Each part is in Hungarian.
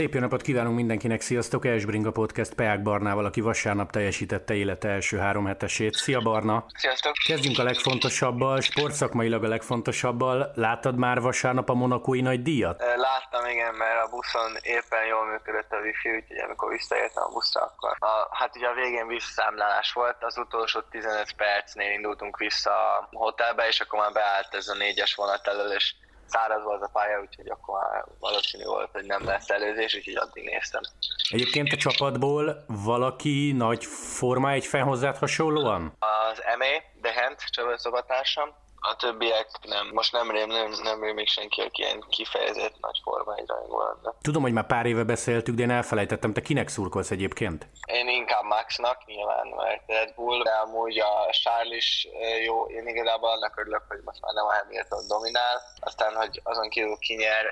Szép jó napot kívánunk mindenkinek, sziasztok! Esbringa Podcast Peák Barnával, aki vasárnap teljesítette élete első három hetesét. Szia Barna! Sziasztok! Kezdjünk a legfontosabbal, sportszakmailag a legfontosabbal. Láttad már vasárnap a monakói nagy díjat? Láttam, igen, mert a buszon éppen jól működött a wifi, úgyhogy amikor visszaértem a buszra, akkor a, hát ugye a végén visszaszámlálás volt, az utolsó 15 percnél indultunk vissza a hotelbe, és akkor már beállt ez a négyes vonat elől, és száraz volt a pálya, úgyhogy akkor már valószínű volt, hogy nem lesz előzés, úgyhogy addig néztem. Egyébként a csapatból valaki nagy forma egy fel hozzád hasonlóan? Az Emé, Dehent, Csaba szobatársam, a többiek nem. Most nem rém, nem, nem rém még senki, aki ilyen kifejezett nagy forma egy rajongó lenne. Tudom, hogy már pár éve beszéltük, de én elfelejtettem, te kinek szurkolsz egyébként? Én inkább Maxnak, nyilván, mert Red Bull, de amúgy a Charles is jó. Én igazából annak örülök, hogy most már nem a Hamilton dominál. Aztán, hogy azon kívül kinyer,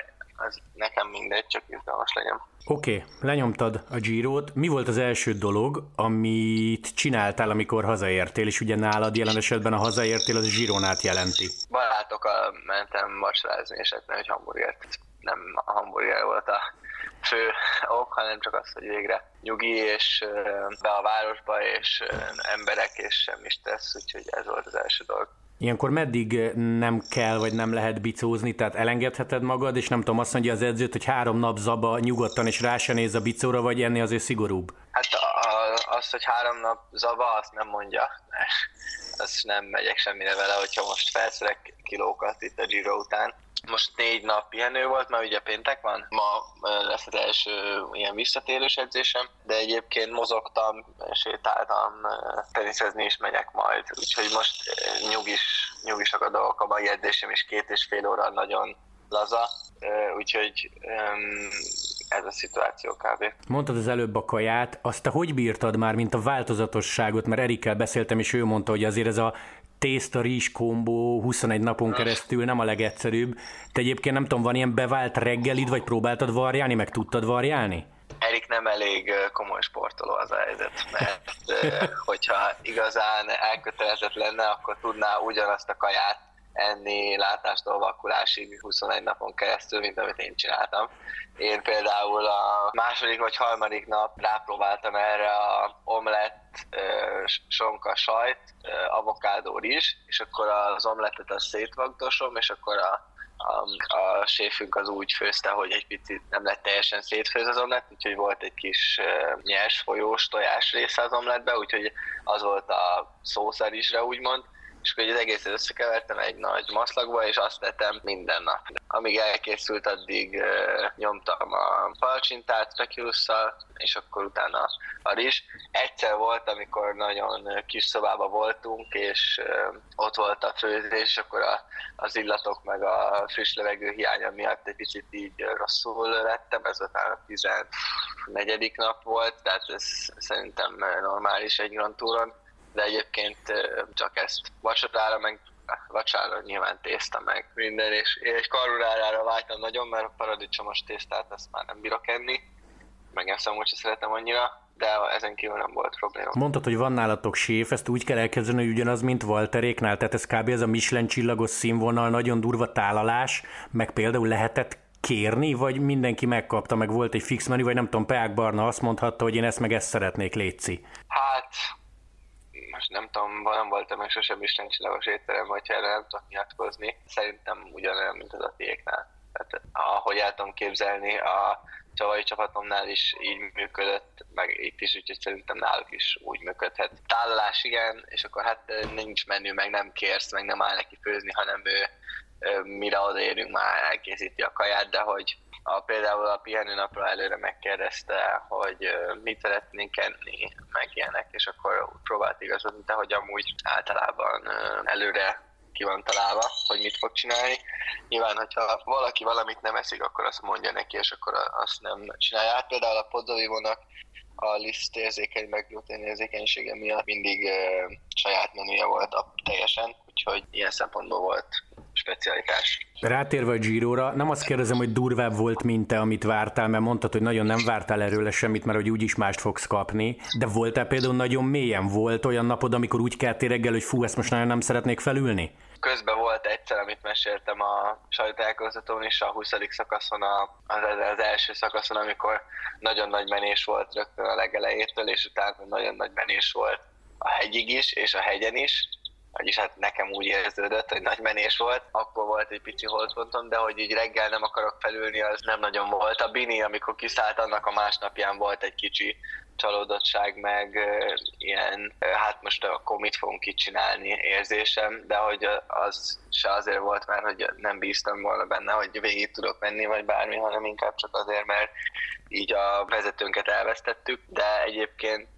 az nekem mindegy, csak izgalmas legyen. Oké, okay, lenyomtad a Girot. Mi volt az első dolog, amit csináltál, amikor hazaértél, és ugye nálad jelen esetben a hazaértél az Gironát jelenti? Barátokkal mentem vacsorázni, és hát nem egy hamburgert. Nem a hamburger volt a fő ok, hanem csak az, hogy végre nyugi, és be a városba, és emberek, és semmi tesz, úgyhogy ez volt az első dolog. Ilyenkor meddig eh, nem kell, vagy nem lehet bicózni, tehát elengedheted magad, és nem tudom, azt mondja az edzőt, hogy három nap zaba nyugodtan, és rá se néz a bicóra, vagy enni azért szigorúbb? Hát azt, hogy három nap zaba, azt nem mondja, mert azt nem megyek semmire vele, hogyha most felszerek kilókat itt a Giro után. Most négy nap pihenő volt, mert ugye péntek van. Ma lesz az első ilyen visszatérős edzésem, de egyébként mozogtam, sétáltam, teniszezni is megyek majd. Úgyhogy most nyugis, nyugisak a dolgok, a mai edzésem is két és fél óra nagyon laza, úgyhogy ez a szituáció kb. Mondtad az előbb a kaját, azt te hogy bírtad már, mint a változatosságot, mert Erikkel beszéltem, és ő mondta, hogy azért ez a tészta rizs kombó 21 napon keresztül nem a legegyszerűbb. Te egyébként nem tudom, van ilyen bevált reggelid, vagy próbáltad varjálni, meg tudtad varjálni? Erik nem elég komoly sportoló az a helyzet, mert hogyha igazán elkötelezett lenne, akkor tudná ugyanazt a kaját enni látástól vakulásig 21 napon keresztül, mint amit én csináltam. Én például a második vagy harmadik nap rápróbáltam erre a omlett, sonka sajt, avokádó is, és akkor az omlettet azt szétvagdosom, és akkor a a, a séfünk az úgy főzte, hogy egy picit nem lett teljesen szétfőz az omlett, úgyhogy volt egy kis uh, nyers folyós tojás része az omlettbe, úgyhogy az volt a szószer isre úgymond, és akkor az egészet összekevertem egy nagy maszlagba, és azt tettem minden nap. Amíg elkészült, addig uh, nyomtam a palcsintát Speculousszal, és akkor utána a rizs. Egyszer volt, amikor nagyon kis szobában voltunk, és uh, ott volt a főzés, és akkor a, az illatok meg a friss levegő hiánya miatt egy picit így rosszul lettem, ez utána a 14. nap volt, tehát ez szerintem normális egy Grand Touron de egyébként csak ezt vacsorára, meg vacsára nyilván tészta meg minden, és én egy karurárára vágytam nagyon, mert a paradicsomos tésztát ezt már nem bírok enni, meg amúgy sem szeretem annyira, de ezen kívül nem volt probléma. Mondtad, hogy van nálatok séf, ezt úgy kell elkezdeni, hogy ugyanaz, mint Walteréknál, tehát ez kb. ez a Michelin csillagos színvonal, nagyon durva tálalás, meg például lehetett kérni, vagy mindenki megkapta, meg volt egy fix menü, vagy nem tudom, Peák Barna azt mondhatta, hogy én ezt meg ezt szeretnék, Léci. Hát nem tudom, nem voltam még sosem is csillagos étterem, vagy erre nem tudok nyilatkozni. Szerintem ugyanolyan, mint az a tiéknál. Tehát ahogy el tudom képzelni, a csavai csapatomnál is így működött, meg itt is, úgyhogy szerintem náluk is úgy működhet. Tálalás igen, és akkor hát nincs menü, meg nem kérsz, meg nem áll neki főzni, hanem ő mire odaérünk már elkészíti a kaját, de hogy a, például a pihenőnapra előre megkérdezte, hogy mit szeretnénk enni, meg ilyenek, és akkor próbált igazodni, de hogy amúgy általában előre ki van találva, hogy mit fog csinálni. Nyilván, hogyha valaki valamit nem eszik, akkor azt mondja neki, és akkor azt nem csinálja. Hát például a podzolivónak a liszt érzékeny, meg glutén érzékenysége miatt mindig uh, saját menüje volt a, teljesen, úgyhogy ilyen szempontból volt specialitás. Rátérve a Giróra, nem azt kérdezem, hogy durvább volt, mint te, amit vártál, mert mondtad, hogy nagyon nem vártál erről semmit, mert hogy úgyis mást fogsz kapni, de volt-e például nagyon mélyen? Volt olyan napod, amikor úgy keltél reggel, hogy fú, ezt most nagyon nem szeretnék felülni? Közben volt egyszer, amit meséltem a sajtótájékoztatón is, a 20. szakaszon, a, az, az első szakaszon, amikor nagyon nagy menés volt rögtön a legelejétől, és utána nagyon nagy menés volt a hegyig is, és a hegyen is, vagyis hát nekem úgy érződött, hogy nagy menés volt, akkor volt egy pici holdpontom, de hogy így reggel nem akarok felülni, az nem nagyon volt. A Bini, amikor kiszállt, annak a másnapján volt egy kicsi csalódottság, meg ilyen, hát most akkor mit fogunk itt csinálni érzésem, de hogy az se azért volt, mert hogy nem bíztam volna benne, hogy végig tudok menni, vagy bármi, hanem inkább csak azért, mert így a vezetőnket elvesztettük, de egyébként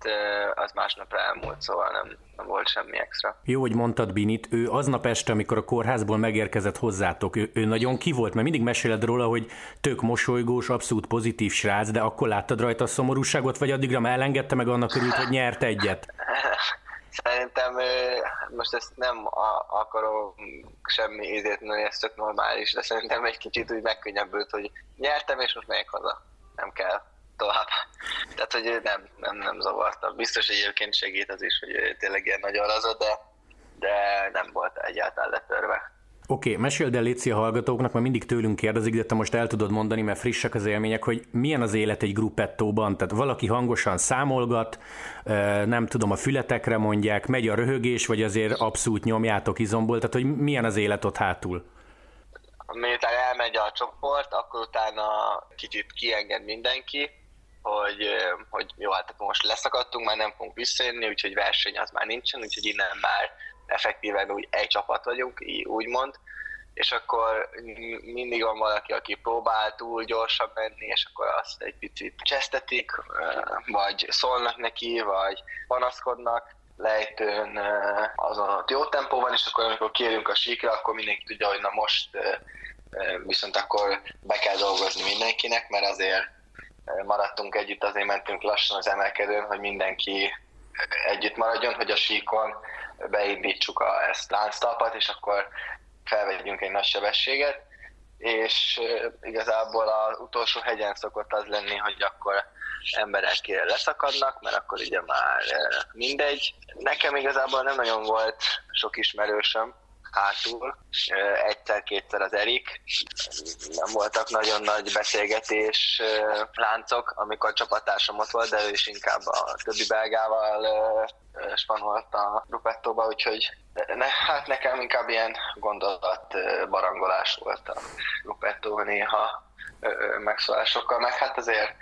az másnapra elmúlt, szóval nem, nem volt semmi extra. Jó, hogy mondtad Binit, ő aznap este, amikor a kórházból megérkezett hozzátok, ő, ő nagyon ki volt, mert mindig meséled róla, hogy tök mosolygós, abszolút pozitív srác, de akkor láttad rajta a szomorúságot, vagy addigra már elengedte meg annak örült, hogy nyert egyet? Szerintem most ezt nem akarom semmi ízét ez tök normális, de szerintem egy kicsit úgy megkönnyebbült, hogy nyertem, és most megyek haza nem kell tovább. Tehát, hogy nem, nem, nem zavarta. Biztos egyébként segít az is, hogy tényleg ilyen nagy alazott, de, de nem volt egyáltalán letörve. Oké, okay, meséld el Léci a hallgatóknak, mert mindig tőlünk kérdezik, de te most el tudod mondani, mert frissek az élmények, hogy milyen az élet egy gruppettóban. Tehát valaki hangosan számolgat, nem tudom, a fületekre mondják, megy a röhögés, vagy azért abszolút nyomjátok izomból, tehát hogy milyen az élet ott hátul? Miután elmegy a csoport, akkor utána kicsit kienged mindenki, hogy, hogy jó, hát akkor most leszakadtunk, már nem fogunk visszajönni, úgyhogy verseny az már nincsen, úgyhogy innen már effektíven úgy egy csapat vagyunk, úgymond, és akkor mindig van valaki, aki próbál túl gyorsan menni, és akkor azt egy picit csesztetik, vagy szólnak neki, vagy panaszkodnak, lejtőn azon ott jó tempóban, és akkor amikor kérünk a síkra, akkor mindenki tudja, hogy na most viszont akkor be kell dolgozni mindenkinek, mert azért maradtunk együtt, azért mentünk lassan az emelkedőn, hogy mindenki együtt maradjon, hogy a síkon beindítsuk a, ezt lánctalpat, és akkor felvegyünk egy nagy sebességet, és igazából az utolsó hegyen szokott az lenni, hogy akkor emberek leszakadnak, mert akkor ugye már mindegy. Nekem igazából nem nagyon volt sok ismerősöm, hátul. Egyszer-kétszer az Erik. Nem voltak nagyon nagy beszélgetés láncok, amikor csapattársam ott volt, de ő is inkább a többi belgával spanolt a Rupettóba, úgyhogy ne, hát nekem inkább ilyen gondolat barangolás volt a Rupettóban néha megszólásokkal, meg hát azért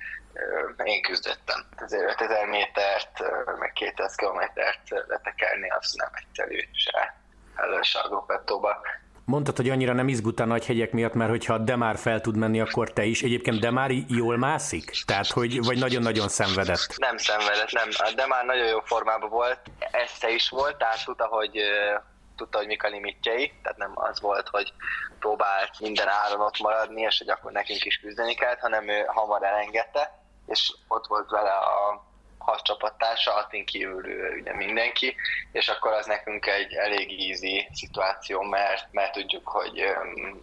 én küzdöttem. Azért 5000 métert, meg 200 kilométert letekerni, az nem egyszerű se előse a Gruppettóba. Mondtad, hogy annyira nem izgult a nagy hegyek miatt, mert hogyha Demár fel tud menni, akkor te is. Egyébként Demár jól mászik? Tehát, hogy, vagy nagyon-nagyon szenvedett? Nem szenvedett, nem. A Demár nagyon jó formában volt, esze is volt, tehát tudta, hogy tudta, hogy mik a limitjei, tehát nem az volt, hogy próbált minden áron ott maradni, és hogy akkor nekünk is küzdeni kellett, hanem ő hamar elengedte, és ott volt vele a hat csapattársa, Atin kívül ugye mindenki, és akkor az nekünk egy elég easy szituáció, mert, mert tudjuk, hogy,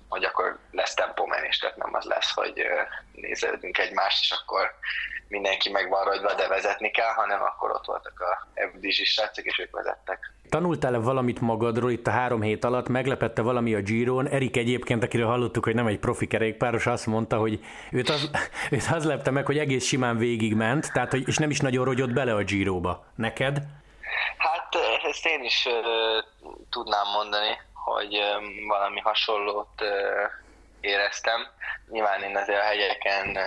hogy akkor lesz tempómenés, tehát nem az lesz, hogy nézelődünk egymást, és akkor mindenki meg van ragyva, de vezetni kell, hanem akkor ott voltak a FDZ srácok, és ők vezettek. Tanultál-e valamit magadról itt a három hét alatt? Meglepette valami a Giron? Erik egyébként, akiről hallottuk, hogy nem egy profi kerékpáros, azt mondta, hogy őt az, őt az lepte meg, hogy egész simán végigment, tehát, hogy, és nem is nagyon rogyott bele a Giroba. Neked? Hát ezt én is uh, tudnám mondani, hogy um, valami hasonlót uh, éreztem. Nyilván én azért a hegyeken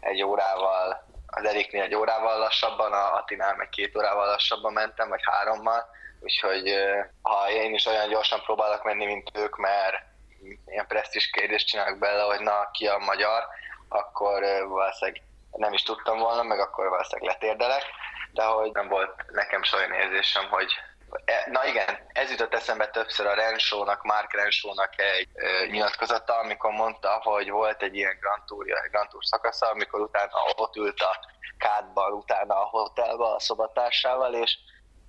egy órával, az Eriknél egy órával lassabban, a Atinál meg két órával lassabban mentem, vagy hárommal, úgyhogy ha én is olyan gyorsan próbálok menni, mint ők, mert ilyen presztis kérdést csinálok bele, hogy na, ki a magyar, akkor valószínűleg nem is tudtam volna, meg akkor valószínűleg letérdelek, de hogy nem volt nekem olyan érzésem, hogy Na igen, ez jutott eszembe többször a Rensónak, Mark Rensónak egy ö, nyilatkozata, amikor mondta, hogy volt egy ilyen Grand Tour, Grand Tour szakasza, amikor utána ott ült a kádban, utána a hotelban a szobatársával, és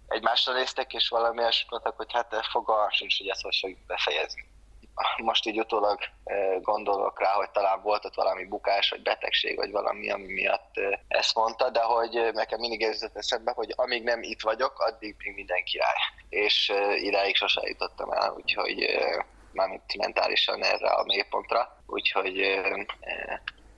egymásra néztek, és valami mondtak, hogy hát fogalmam sincs, hogy ezt hogy fogjuk befejezni. Most így utólag gondolok rá, hogy talán volt ott valami bukás, vagy betegség, vagy valami, ami miatt ezt mondta, de hogy nekem mindig ez eszembe, hogy amíg nem itt vagyok, addig még minden király. És idáig sose jutottam el, úgyhogy mármint mentálisan erre a mélypontra, úgyhogy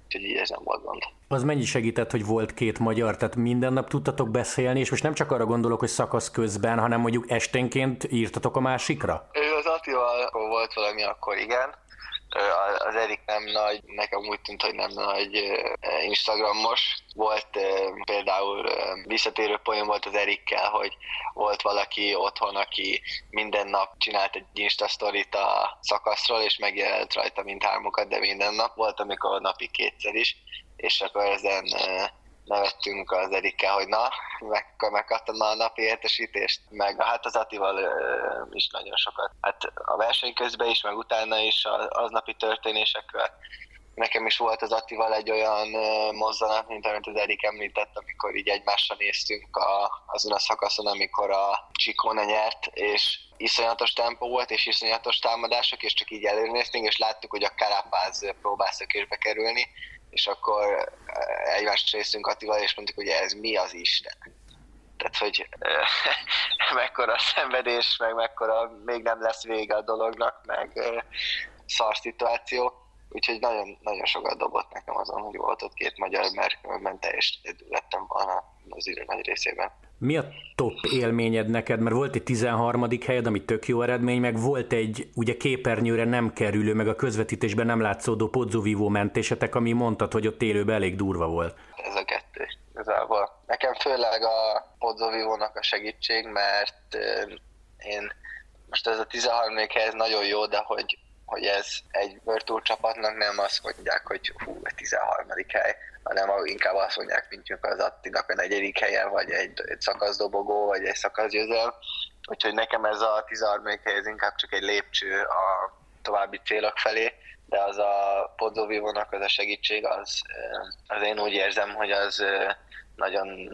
úgyhogy így ez nem volt gond. Az mennyi segített, hogy volt két magyar, tehát minden nap tudtatok beszélni, és most nem csak arra gondolok, hogy szakasz közben, hanem mondjuk esténként írtatok a másikra? Ő az Attival volt valami akkor, igen, az Erik nem nagy, nekem úgy tűnt, hogy nem nagy Instagramos. Volt például visszatérő poén volt az Erikkel, hogy volt valaki otthon, aki minden nap csinált egy Insta sztorit a szakaszról, és megjelent rajta mindhármukat, de minden nap. Volt, amikor napi kétszer is, és akkor ezen nevettünk az Erikkel, hogy na, meg, megkaptam a napi értesítést, meg hát az Atival is nagyon sokat. Hát a verseny közben is, meg utána is az napi történésekkel. Nekem is volt az Atival egy olyan mozzanat, mint amit az Erik említett, amikor így egymásra néztünk a, azon a szakaszon, amikor a Csikone nyert, és iszonyatos tempó volt, és iszonyatos támadások, és csak így előnéztünk, és láttuk, hogy a Karapáz próbál szökésbe kerülni, és akkor eh, egymást részünk Attival, és mondtuk, hogy ez mi az Isten. Tehát, hogy eh, mekkora szenvedés, meg mekkora még nem lesz vége a dolognak, meg eh, szar szituáció. Úgyhogy nagyon, nagyon sokat dobott nekem azon, hogy volt ott két magyar, mert ment és lettem volna az idő nagy részében. Mi a top élményed neked? Mert volt egy 13. helyed, ami tök jó eredmény, meg volt egy ugye képernyőre nem kerülő, meg a közvetítésben nem látszódó podzovívó mentésetek, ami mondtad, hogy ott élőben elég durva volt. Ez a kettő igazából. Nekem főleg a podzovívónak a segítség, mert én most ez a 13. hely ez nagyon jó, de hogy hogy ez egy Virtual csapatnak nem azt mondják, hogy hú, a 13. hely, hanem inkább azt mondják, mint az Attinak a negyedik helyen, vagy egy, egy szakaszdobogó, vagy egy szakaszgyőzelm. Úgyhogy nekem ez a 13. hely ez inkább csak egy lépcső a további célok felé, de az a Podzovivónak az a segítség, az, az én úgy érzem, hogy az nagyon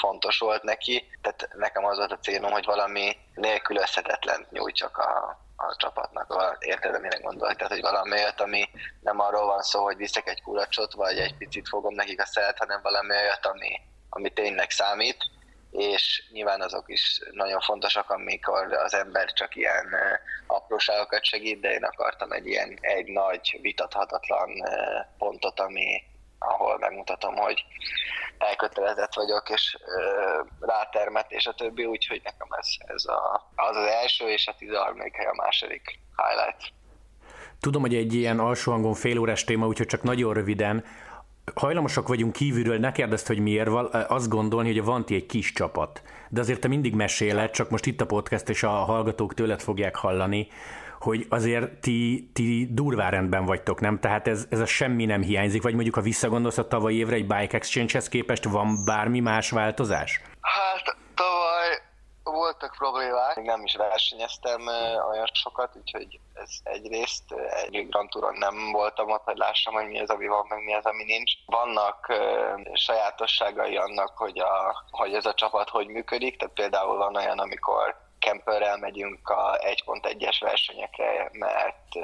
fontos volt neki. Tehát nekem az volt a célom, hogy valami nélkülözhetetlen nyújtsak a, a csapatnak, érted, amire gondolok? Tehát, hogy valami olyat, ami nem arról van szó, hogy viszek egy kulacsot, vagy egy picit fogom nekik a szelt, hanem valami olyat, ami, ami tényleg számít, és nyilván azok is nagyon fontosak, amikor az ember csak ilyen apróságokat segít, de én akartam egy ilyen egy nagy, vitathatatlan pontot, ami, ahol megmutatom, hogy elkötelezett vagyok, és ö, rátermet, és a többi, úgyhogy nekem ez, ez a, az az első, és a 13. hely a második highlight. Tudom, hogy egy ilyen alsó hangon félórás téma, úgyhogy csak nagyon röviden, hajlamosak vagyunk kívülről, ne kérdezd, hogy miért, azt gondolni, hogy a Vanti egy kis csapat. De azért te mindig meséled, csak most itt a podcast, és a hallgatók tőled fogják hallani, hogy azért ti, ti durvá rendben vagytok, nem? Tehát ez, ez a semmi nem hiányzik, vagy mondjuk ha visszagondolsz a tavalyi évre egy Bike Exchange-hez képest, van bármi más változás? Hát tavaly voltak problémák, nem is versenyeztem olyan sokat, úgyhogy ez egyrészt egy Grand Touron nem voltam ott, hogy lássam, hogy mi az, ami van, meg mi az, ami nincs. Vannak sajátosságai annak, hogy, a, hogy ez a csapat hogy működik, tehát például van olyan, amikor camperrel megyünk a 1.1-es versenyekre, mert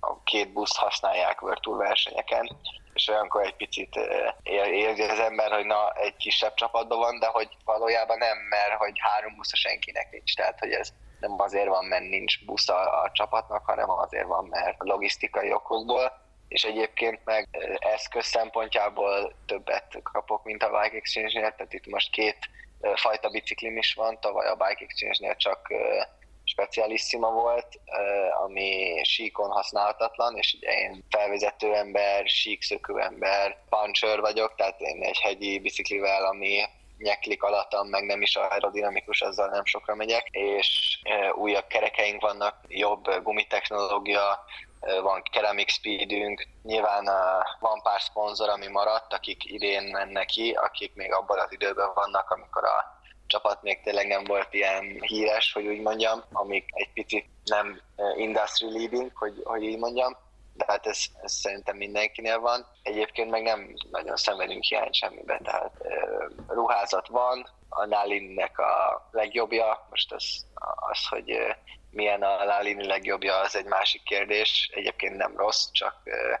a két busz használják Virtual versenyeken, és olyankor egy picit érzi az ember, hogy na, egy kisebb csapatban van, de hogy valójában nem, mert hogy három busz a senkinek nincs, tehát hogy ez nem azért van, mert nincs busz a, a csapatnak, hanem azért van, mert logisztikai okokból, és egyébként meg eszköz szempontjából többet kapok, mint a Bike Exchange-nél, tehát itt most két fajta biciklim is van, tavaly a Bike Exchange-nél csak specialissima volt, ami síkon használhatatlan, és ugye én felvezető ember, síkszökő ember, puncher vagyok, tehát én egy hegyi biciklivel, ami nyeklik alattam, meg nem is aerodinamikus, azzal nem sokra megyek, és újabb kerekeink vannak, jobb gumitechnológia, van Ceramic Speedünk, nyilván van pár szponzor, ami maradt, akik idén mennek ki, akik még abban az időben vannak, amikor a csapat még tényleg nem volt ilyen híres, hogy úgy mondjam, amik egy picit nem industry leading, hogy, hogy így mondjam, de hát ez, ez szerintem mindenkinél van. Egyébként meg nem nagyon szenvedünk hiány semmibe, tehát ruházat van, a Nálinnek a legjobbja, most az az, hogy milyen a Lálini legjobbja, az egy másik kérdés. Egyébként nem rossz, csak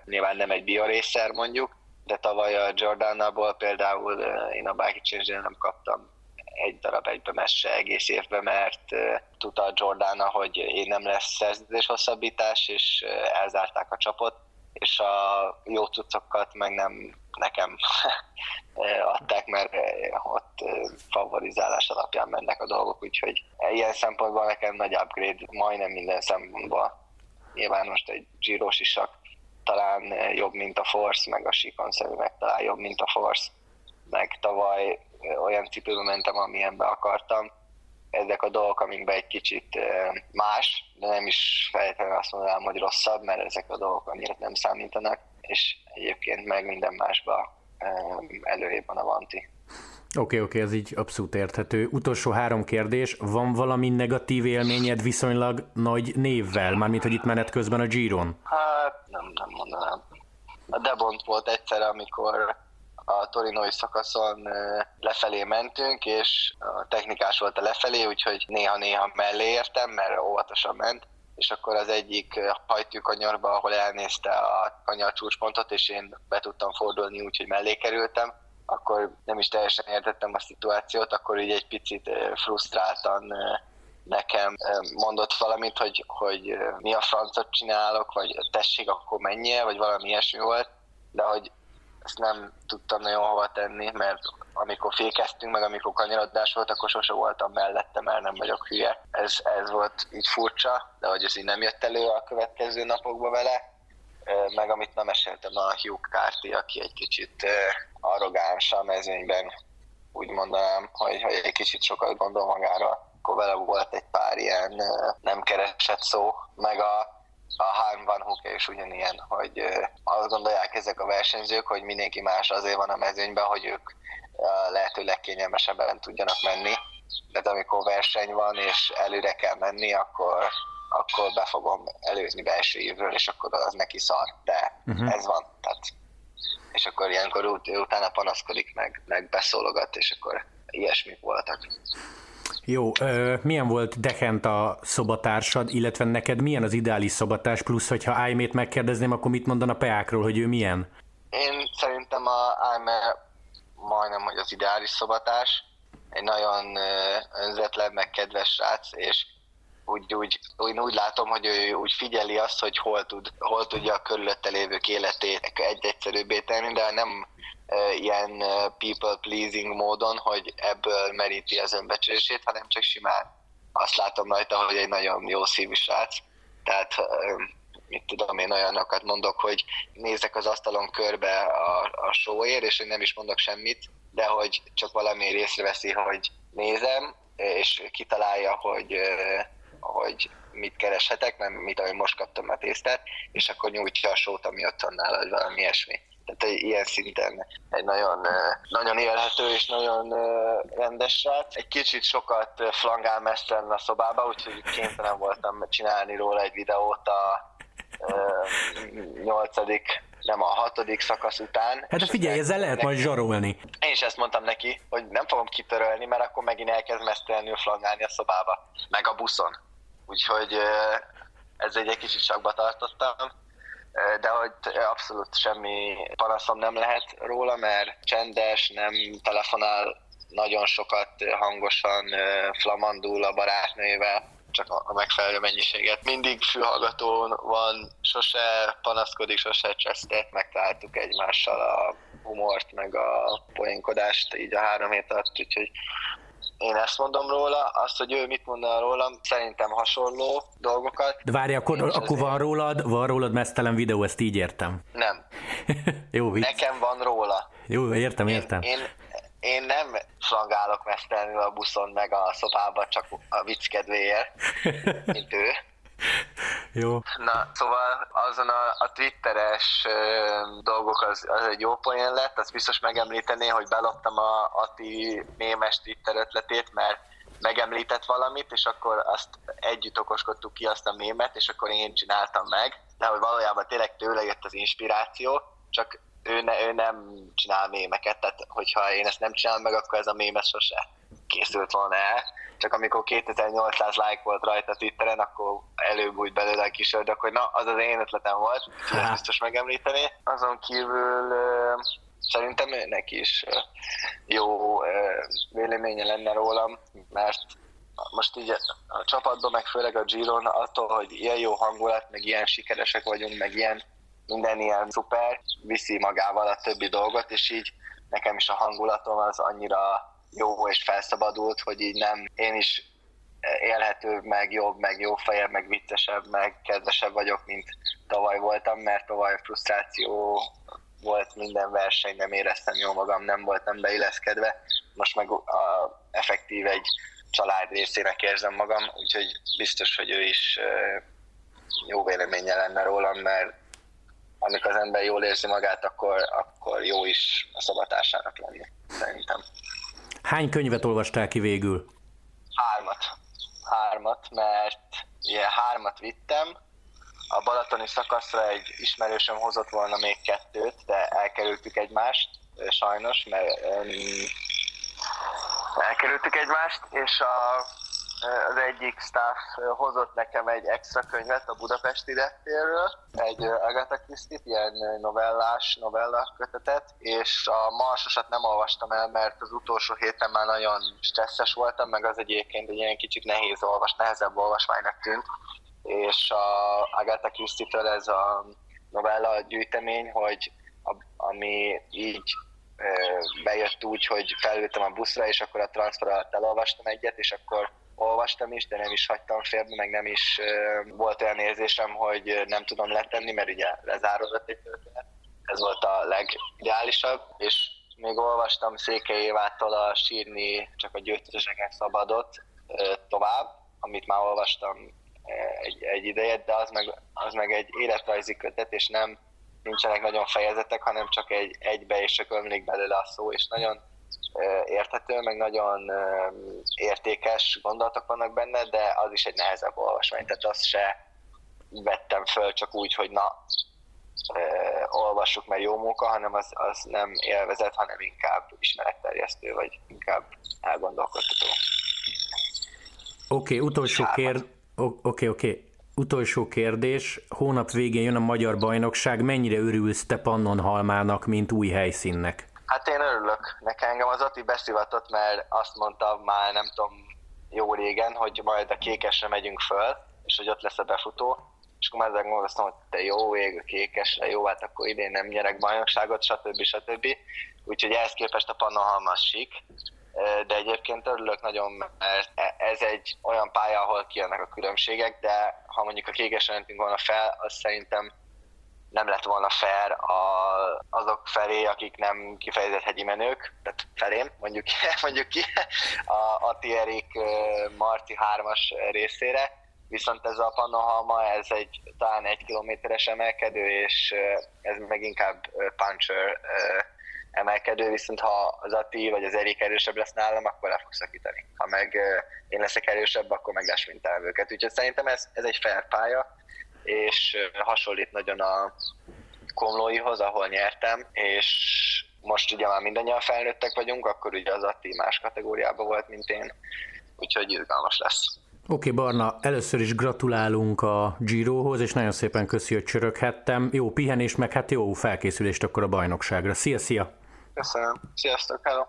nyilván nem egy biorészer mondjuk, de tavaly a Jordanából például én a Bike Exchange nem kaptam egy darab egybe messe egész évben, mert tudta a Jordana, hogy én nem lesz szerződés hosszabbítás, és elzárták a csapot, és a jó cuccokat meg nem nekem adták, mert ott favorizálás alapján mennek a dolgok, úgyhogy ilyen szempontból nekem nagy upgrade majdnem minden szempontból. Nyilván most egy Giros isak talán jobb, mint a Force, meg a Sikon meg talán jobb, mint a Force, meg tavaly olyan cipőbe mentem, amilyenbe akartam. Ezek a dolgok, amikben egy kicsit más, de nem is feltétlenül azt mondanám, hogy rosszabb, mert ezek a dolgok annyira nem számítanak, és egyébként meg minden másba előrébb van a Vanti. Oké, okay, oké, okay, ez így abszolút érthető. Utolsó három kérdés. Van valami negatív élményed viszonylag nagy névvel, mármint, hogy itt menet közben a Giron? Hát nem, nem mondanám. A Debont volt egyszer, amikor a torinoi szakaszon lefelé mentünk, és a technikás volt a lefelé, úgyhogy néha-néha mellé értem, mert óvatosan ment, és akkor az egyik hajtűkanyarba, ahol elnézte a kanyar csúcspontot, és én be tudtam fordulni, úgyhogy mellé kerültem, akkor nem is teljesen értettem a szituációt, akkor így egy picit frusztráltan nekem mondott valamit, hogy, hogy mi a francot csinálok, vagy tessék, akkor menjél, vagy valami ilyesmi volt, de hogy ezt nem tudtam nagyon hova tenni, mert amikor fékeztünk, meg amikor kanyarodás volt, akkor sose voltam mellette, mert nem vagyok hülye. Ez, ez volt így furcsa, de hogy ez így nem jött elő a következő napokba vele, meg amit nem meséltem a Hugh Carty, aki egy kicsit arrogáns a mezőnyben, úgy mondanám, hogy, hogy egy kicsit sokat gondol magára. Akkor vele volt egy pár ilyen nem keresett szó, meg a a Hán Van Hook is ugyanilyen, hogy azt gondolják ezek a versenyzők, hogy mindenki más azért van a mezőnyben, hogy ők lehető legkényelmesebben tudjanak menni, de amikor verseny van és előre kell menni, akkor, akkor be fogom előzni belső évről, és akkor az neki szar. De uh-huh. ez van. Tehát, és akkor ilyenkor ut- utána panaszkodik, meg, meg beszólogat, és akkor ilyesmik voltak. Jó, ö, milyen volt Dekent a szobatársad, illetve neked milyen az ideális szobatárs, plusz hogyha Ájmét megkérdezném, akkor mit mondan a Peákról, hogy ő milyen? Én szerintem a Ájme majdnem, hogy az ideális szobatárs, egy nagyon önzetlen, meg kedves srác, és úgy, úgy, úgy, úgy látom, hogy ő úgy figyeli azt, hogy hol, tud, hol tudja a körülötte lévők életét egy egyszerűbbé tenni, de nem ilyen people pleasing módon, hogy ebből meríti az önbecsülését, hanem csak simán azt látom rajta, hogy egy nagyon jó szívű srác. Tehát mit tudom én olyanokat mondok, hogy nézek az asztalon körbe a, a sóért, és hogy nem is mondok semmit, de hogy csak valami észreveszi, hogy nézem, és kitalálja, hogy, hogy mit kereshetek, nem mit, ahogy most kaptam a tésztát, és akkor nyújtja a sót, ami ott van nála, vagy valami ilyesmi. Tehát egy ilyen szinten egy nagyon, nagyon élhető és nagyon rendes srác. Egy kicsit sokat flangál messzelen a szobába, úgyhogy kénytelen voltam csinálni róla egy videót a nyolcadik nem a hatodik szakasz után. Hát figyelj, ezzel lehet neki, majd zsarolni. Én is ezt mondtam neki, hogy nem fogom kitörölni, mert akkor megint elkezd mesztelenül flangálni a szobába, meg a buszon. Úgyhogy ez egy, egy kicsit sakba tartottam de hogy abszolút semmi panaszom nem lehet róla, mert csendes, nem telefonál nagyon sokat hangosan, flamandul a barátnőjével, csak a megfelelő mennyiséget. Mindig fülhallgatón van, sose panaszkodik, sose csesztet, megtaláltuk egymással a humort, meg a poénkodást így a három hét alatt, úgyhogy én ezt mondom róla, azt, hogy ő mit mondan rólam, szerintem hasonló dolgokat. De várj, akkor, akkor azért... van rólad, van rólad mesztelen videó, ezt így értem. Nem. Jó vicc. Nekem van róla. Jó, értem, értem. Én, én, én nem flangálok mesztelenül a buszon meg a szobába csak a vicc kedvéért, mint ő. Jó. Na, szóval azon a, a twitteres ö, dolgok az, az egy jó poén lett, azt biztos megemlítené, hogy beloptam a Ati mémes Twitter ötletét, mert megemlített valamit, és akkor azt együtt okoskodtuk ki azt a mémet, és akkor én csináltam meg, de hogy valójában tényleg tőle jött az inspiráció, csak ő, ne, ő nem csinál mémeket, tehát hogyha én ezt nem csinálom meg, akkor ez a mémes sose készült volna el, csak amikor 2800 like volt rajta Twitteren, akkor előbb úgy belőle a kis ördög, hogy na, az az én ötletem volt, ezt biztos megemlíteni. Azon kívül szerintem őnek is jó véleménye lenne rólam, mert most így a csapatban, meg főleg a Giron attól, hogy ilyen jó hangulat, meg ilyen sikeresek vagyunk, meg ilyen minden ilyen szuper, viszi magával a többi dolgot, és így nekem is a hangulatom az annyira jó és felszabadult, hogy így nem, én is élhetőbb, meg jobb, meg jó fejebb, meg viccesebb, meg kedvesebb vagyok, mint tavaly voltam, mert tavaly frusztráció volt minden verseny, nem éreztem jól magam, nem voltam beilleszkedve. Most meg a, effektív egy család részének érzem magam, úgyhogy biztos, hogy ő is jó véleménye lenne rólam, mert amikor az ember jól érzi magát, akkor, akkor jó is a szabatásának lenni, szerintem. Hány könyvet olvastál ki végül? Hármat. Hármat, mert ilyen hármat vittem, a balatoni szakaszra egy ismerősöm hozott volna még kettőt, de elkerültük egymást, sajnos, mert elkerültük egymást, és a az egyik staff hozott nekem egy extra könyvet a budapesti reptérről, egy Agatha Christie-t, ilyen novellás, novella kötetet, és a Marsosat nem olvastam el, mert az utolsó héten már nagyon stresszes voltam, meg az egyébként egy ilyen kicsit nehéz olvas, nehezebb olvasmánynak tűnt, és a Agatha Christie-től ez a novella gyűjtemény, hogy a, ami így bejött úgy, hogy felültem a buszra, és akkor a transfer alatt elolvastam egyet, és akkor olvastam is, de nem is hagytam félbe, meg nem is volt olyan érzésem, hogy nem tudom letenni, mert ugye lezárodott egy történet. Ez volt a legideálisabb, és még olvastam Székely Évától a sírni csak a győzteseket szabadot tovább, amit már olvastam egy, egy idejet, de az meg, az meg egy életrajzi kötet, és nem nincsenek nagyon fejezetek, hanem csak egy egybe, és csak ömlik belőle a szó, és nagyon érthető, meg nagyon értékes gondolatok vannak benne, de az is egy nehezebb olvasmány, tehát azt se vettem föl csak úgy, hogy na, olvassuk, mert jó munka, hanem az, az nem élvezet, hanem inkább ismeretterjesztő, vagy inkább elgondolkodtató. Oké, okay, utolsó kérdés. Oké, okay, oké. Okay. Utolsó kérdés. Hónap végén jön a Magyar Bajnokság. Mennyire örülsz te Pannonhalmának, mint új helyszínnek? Hát én örülök. Nekem engem az Ati beszivatott, mert azt mondta már nem tudom jó régen, hogy majd a kékesre megyünk föl, és hogy ott lesz a befutó. És akkor már gondoltam, hogy te jó ég a kékesre, jó, hát akkor idén nem nyerek bajnokságot, stb. stb. Úgyhogy ehhez képest a Pannonhalmas sik. De egyébként örülök nagyon, mert e- ez egy olyan pálya, ahol kijönnek a különbségek, de ha mondjuk a kékesre mentünk volna fel, az szerintem nem lett volna fair a, azok felé, akik nem kifejezett hegyi menők, tehát felém, mondjuk, mondjuk ki, a, a Tierik Marti 3-as részére, viszont ez a Pannonhalma, ez egy talán egy kilométeres emelkedő, és ez meg inkább puncher emelkedő, viszont ha az Ati vagy az Erik erősebb lesz nálam, akkor le fog szakítani. Ha meg én leszek erősebb, akkor meg lesmintelem őket. Úgyhogy szerintem ez, ez egy fair pálya, és hasonlít nagyon a Komlóihoz, ahol nyertem, és most ugye már mindannyian felnőttek vagyunk, akkor ugye az Atti más kategóriában volt, mint én, úgyhogy izgalmas lesz. Oké, okay, Barna, először is gratulálunk a Girohoz, és nagyon szépen köszi, hogy csöröghettem. Jó pihenés, meg hát jó felkészülést akkor a bajnokságra. Szia, szia! Köszönöm. Sziasztok, hello!